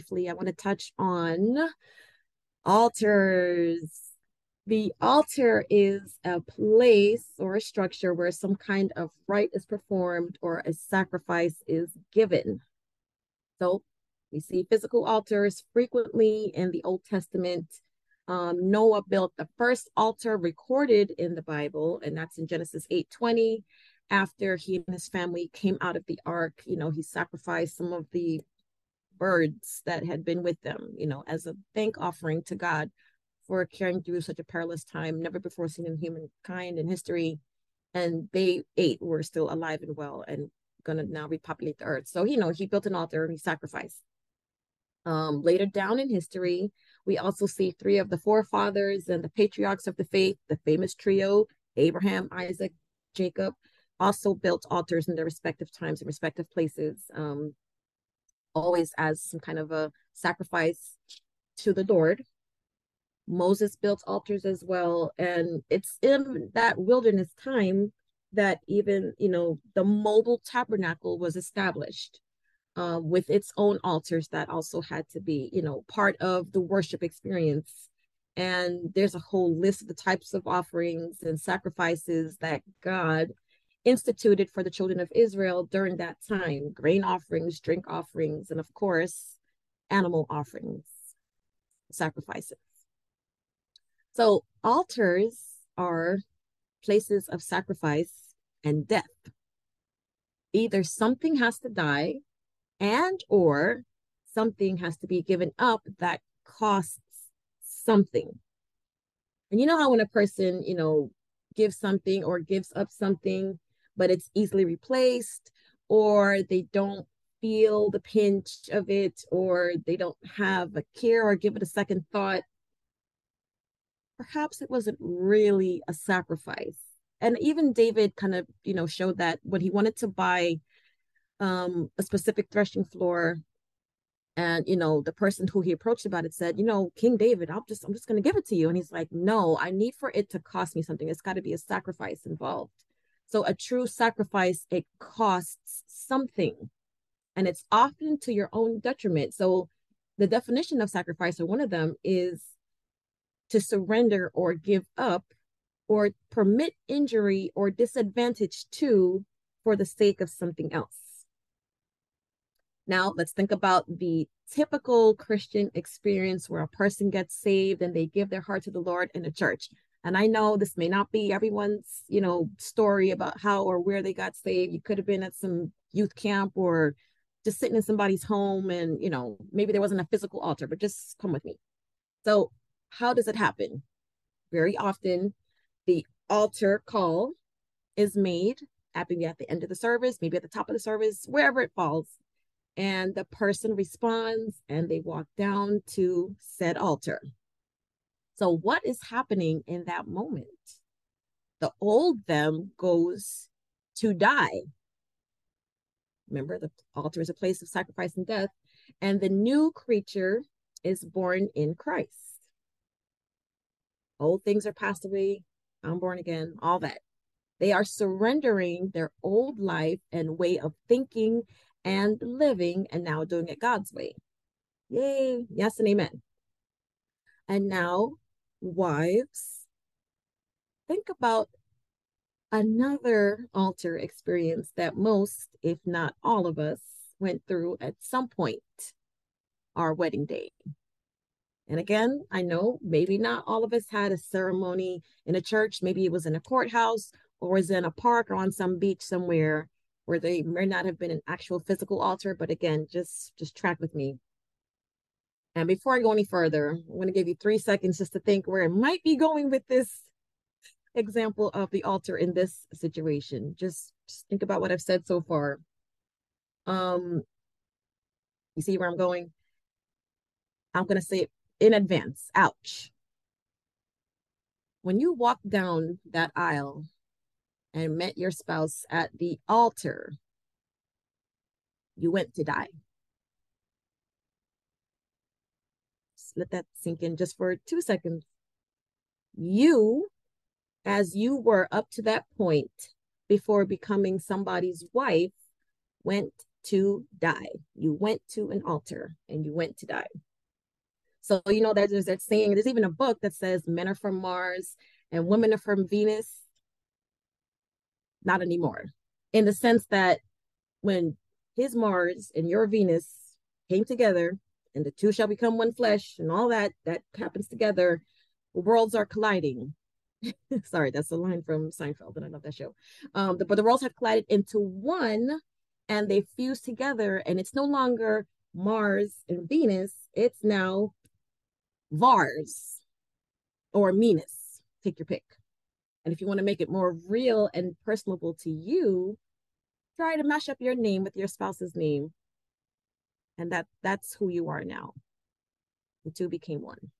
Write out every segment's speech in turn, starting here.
briefly, I want to touch on altars. The altar is a place or a structure where some kind of rite is performed or a sacrifice is given. So we see physical altars frequently in the Old Testament. Um, Noah built the first altar recorded in the Bible, and that's in Genesis 8:20. After he and his family came out of the ark, you know, he sacrificed some of the birds that had been with them, you know, as a thank offering to God for carrying through such a perilous time, never before seen in humankind in history. And they eight were still alive and well and gonna now repopulate the earth. So you know, he built an altar and he sacrificed. Um, later down in history, we also see three of the forefathers and the patriarchs of the faith, the famous trio, Abraham, Isaac, Jacob, also built altars in their respective times and respective places, um, always as some kind of a sacrifice to the Lord. Moses built altars as well. And it's in that wilderness time that even, you know, the mobile tabernacle was established uh, with its own altars that also had to be, you know, part of the worship experience. And there's a whole list of the types of offerings and sacrifices that God instituted for the children of Israel during that time grain offerings, drink offerings, and of course, animal offerings, sacrifices. So, altars are places of sacrifice and death. Either something has to die and or something has to be given up that costs something. And you know how when a person, you know, gives something or gives up something, but it's easily replaced, or they don't feel the pinch of it, or they don't have a care or give it a second thought. Perhaps it wasn't really a sacrifice. And even David kind of, you know, showed that when he wanted to buy um, a specific threshing floor and you know the person who he approached about it said you know king david i'm just i'm just going to give it to you and he's like no i need for it to cost me something it's got to be a sacrifice involved so a true sacrifice it costs something. And it's often to your own detriment. So the definition of sacrifice or one of them is to surrender or give up or permit injury or disadvantage to for the sake of something else. Now, let's think about the typical Christian experience where a person gets saved and they give their heart to the Lord in a church. And I know this may not be everyone's, you know, story about how or where they got saved. You could have been at some youth camp or just sitting in somebody's home and, you know, maybe there wasn't a physical altar, but just come with me. So, how does it happen? Very often, the altar call is made at maybe at the end of the service, maybe at the top of the service, wherever it falls and the person responds and they walk down to said altar. So, what is happening in that moment? The old them goes to die. Remember, the altar is a place of sacrifice and death, and the new creature is born in Christ. Old things are passed away. I'm born again, all that. They are surrendering their old life and way of thinking and living and now doing it God's way. Yay. Yes and amen. And now, wives, think about another altar experience that most, if not all of us, went through at some point our wedding day. And again, I know maybe not all of us had a ceremony in a church. Maybe it was in a courthouse or was in a park or on some beach somewhere where they may not have been an actual physical altar, but again, just just track with me. And before I go any further, I'm going to give you three seconds just to think where it might be going with this example of the altar in this situation. Just, just think about what I've said so far. Um, you see where I'm going? I'm going to say it in advance. Ouch. When you walked down that aisle and met your spouse at the altar, you went to die. Let that sink in just for two seconds. You, as you were up to that point before becoming somebody's wife, went to die. You went to an altar and you went to die. So, you know, there's, there's that saying, there's even a book that says men are from Mars and women are from Venus. Not anymore. In the sense that when his Mars and your Venus came together and the two shall become one flesh and all that, that happens together, worlds are colliding. Sorry, that's a line from Seinfeld, and I love that show. Um, the, but the worlds have collided into one and they fuse together, and it's no longer Mars and Venus, it's now Vars or Venus. Take your pick. And if you want to make it more real and personable to you, try to mash up your name with your spouse's name. And that that's who you are now. The two became one.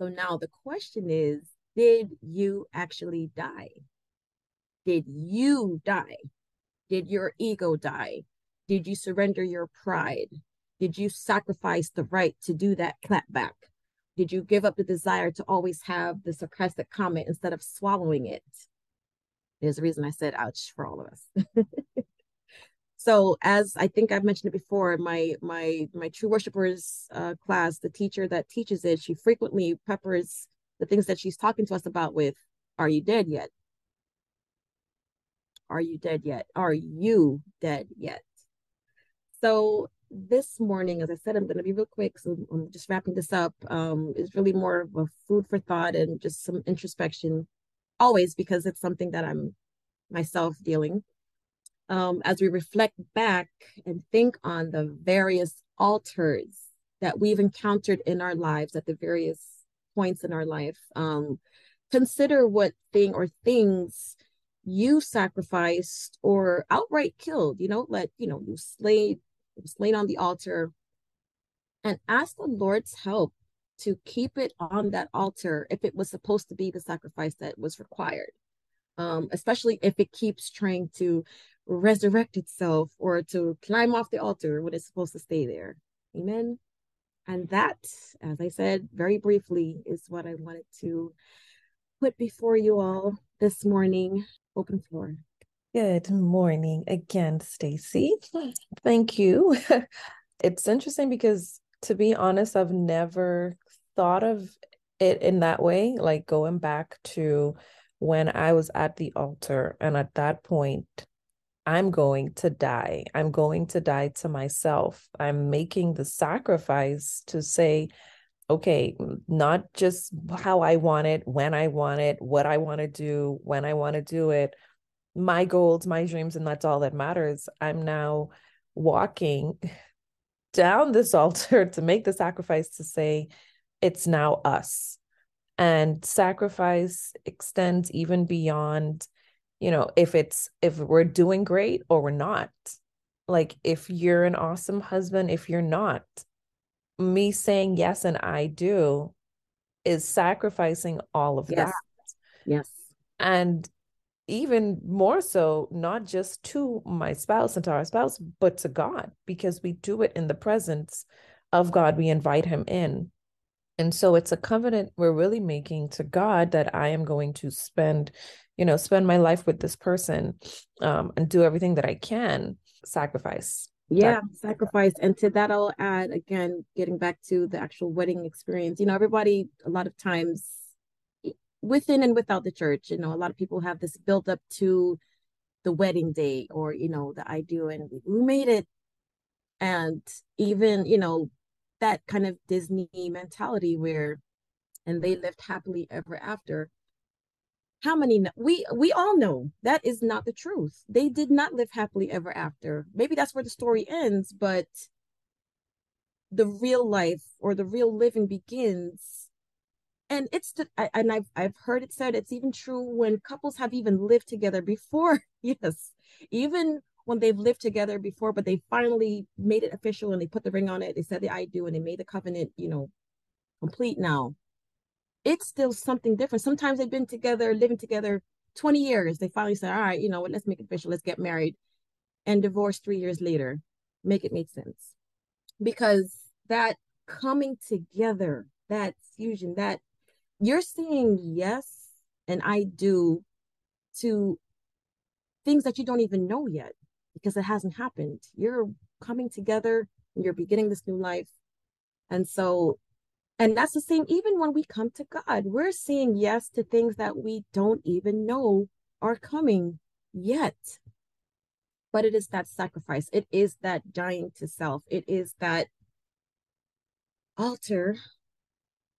So now the question is, did you actually die? Did you die? Did your ego die? Did you surrender your pride? Did you sacrifice the right to do that clap back? Did you give up the desire to always have the sarcastic comment instead of swallowing it? There's a reason I said ouch for all of us. so as I think I've mentioned it before, my my my true worshipers uh, class, the teacher that teaches it, she frequently peppers the things that she's talking to us about with, "Are you dead yet? Are you dead yet? Are you dead yet?" So this morning, as I said, I'm going to be real quick. So I'm just wrapping this up. Um, it's really more of a food for thought and just some introspection, always because it's something that I'm myself dealing. Um, as we reflect back and think on the various altars that we've encountered in our lives at the various points in our life, um, consider what thing or things you sacrificed or outright killed. You know, let you know you slayed was laid on the altar and ask the Lord's help to keep it on that altar if it was supposed to be the sacrifice that was required. Um, especially if it keeps trying to resurrect itself or to climb off the altar when it's supposed to stay there. Amen. And that, as I said very briefly, is what I wanted to put before you all this morning. Open floor. Good morning again, Stacy. Thank you. it's interesting because to be honest, I've never thought of it in that way, like going back to when I was at the altar and at that point I'm going to die. I'm going to die to myself. I'm making the sacrifice to say, okay, not just how I want it, when I want it, what I want to do, when I want to do it, my goals, my dreams, and that's all that matters. I'm now walking down this altar to make the sacrifice to say, it's now us. And sacrifice extends even beyond, you know, if it's, if we're doing great or we're not. Like if you're an awesome husband, if you're not, me saying yes and I do is sacrificing all of yes. that. Yes. And even more so, not just to my spouse and to our spouse, but to God, because we do it in the presence of God. We invite Him in. And so it's a covenant we're really making to God that I am going to spend, you know, spend my life with this person um, and do everything that I can, sacrifice. Yeah, sacrifice. And to that, I'll add again, getting back to the actual wedding experience. You know, everybody, a lot of times, within and without the church you know a lot of people have this built up to the wedding day or you know the I do and we made it and even you know that kind of disney mentality where and they lived happily ever after. How many we we all know that is not the truth. They did not live happily ever after. Maybe that's where the story ends but the real life or the real living begins. And it's the, I, and I've I've heard it said it's even true when couples have even lived together before. yes, even when they've lived together before, but they finally made it official and they put the ring on it. They said the I do and they made the covenant, you know, complete now. It's still something different. Sometimes they've been together, living together 20 years. They finally said, all right, you know what, let's make it official. Let's get married and divorce three years later. Make it make sense. Because that coming together, that fusion, that you're saying yes and I do to things that you don't even know yet. Because it hasn't happened. You're coming together you're beginning this new life. And so, and that's the same even when we come to God, we're saying yes to things that we don't even know are coming yet. But it is that sacrifice, it is that dying to self, it is that altar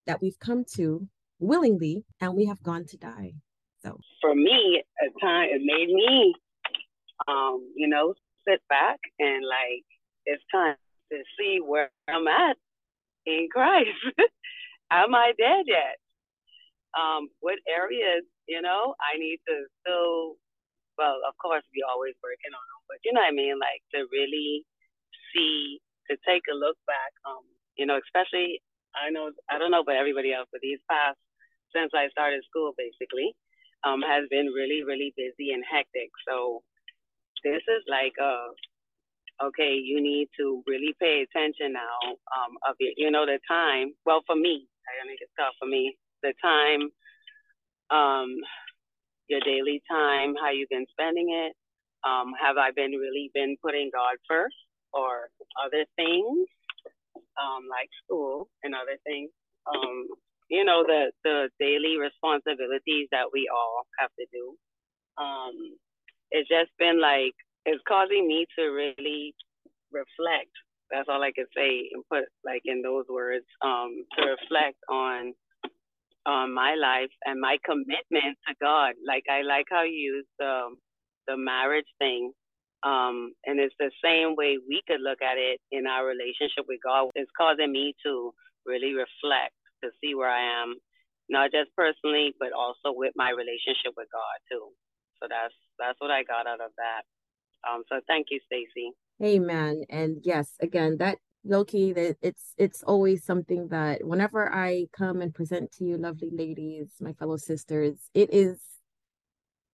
that we've come to willingly and we have gone to die. So for me, at time it made me um, you know, sit back and like it's time to see where I'm at in Christ. Am I dead yet? Um, what areas, you know, I need to still well, of course we always working on them, but you know what I mean, like to really see to take a look back, um, you know, especially I know I don't know about everybody else, but these past since I started school basically, um, has been really, really busy and hectic. So this is like uh okay, you need to really pay attention now um, of your, you know, the time. Well, for me, I don't think it's for me. The time, um, your daily time, how you've been spending it. Um, have I been really been putting God first or other things, um, like school and other things? Um, you know, the the daily responsibilities that we all have to do. Um, it's just been like it's causing me to really reflect. That's all I can say and put like in those words, um, to reflect on on my life and my commitment to God. Like I like how you use the the marriage thing. Um, and it's the same way we could look at it in our relationship with God. It's causing me to really reflect to see where I am, not just personally, but also with my relationship with God too. So that's that's what I got out of that. Um, so thank you, Stacy. Amen. And yes, again, that Loki, that it's it's always something that whenever I come and present to you, lovely ladies, my fellow sisters, it is.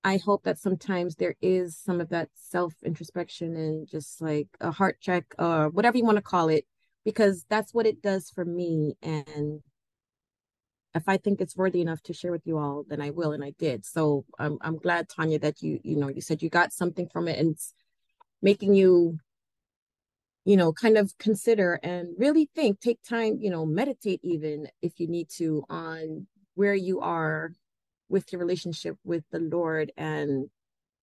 I hope that sometimes there is some of that self introspection and just like a heart check or whatever you want to call it, because that's what it does for me. And if I think it's worthy enough to share with you all, then I will, and I did. So I'm I'm glad, Tanya, that you you know you said you got something from it, and it's making you, you know, kind of consider and really think, take time, you know, meditate even if you need to on where you are with your relationship with the Lord, and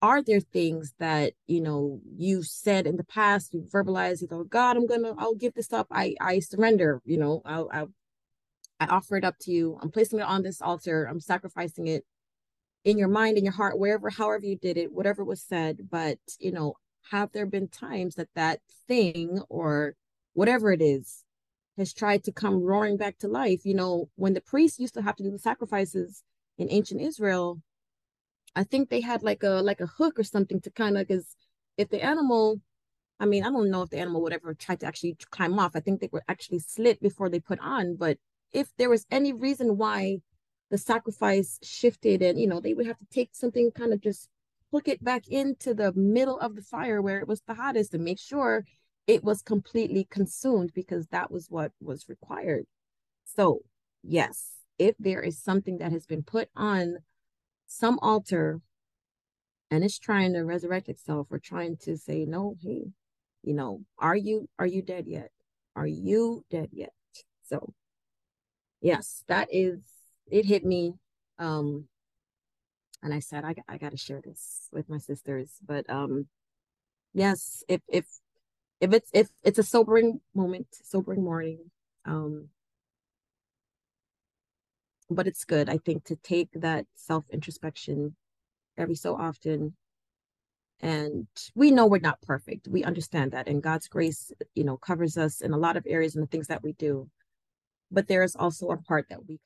are there things that you know you said in the past, you verbalized, you know, God, I'm gonna, I'll give this up, I I surrender, you know, I'll I'll I offer it up to you. I'm placing it on this altar. I'm sacrificing it in your mind, in your heart, wherever, however you did it, whatever was said. But, you know, have there been times that that thing or whatever it is has tried to come roaring back to life? You know, when the priests used to have to do the sacrifices in ancient Israel, I think they had like a like a hook or something to kind of because if the animal I mean, I don't know if the animal would ever try to actually climb off. I think they were actually slit before they put on, but if there was any reason why the sacrifice shifted and you know they would have to take something kind of just hook it back into the middle of the fire where it was the hottest and make sure it was completely consumed because that was what was required. So yes if there is something that has been put on some altar and it's trying to resurrect itself or trying to say no hey you know are you are you dead yet? Are you dead yet? So yes, that is it hit me. Um and I said I I got to share this with my sisters, but um yes, if if if it's if it's a sobering moment, sobering morning, um but it's good I think to take that self introspection every so often and we know we're not perfect we understand that and god's grace you know covers us in a lot of areas and the things that we do but there is also a part that we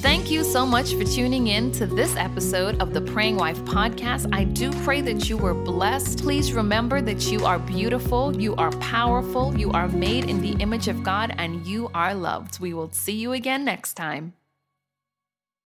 Thank you so much for tuning in to this episode of the Praying Wife podcast. I do pray that you were blessed. Please remember that you are beautiful, you are powerful, you are made in the image of God, and you are loved. We will see you again next time.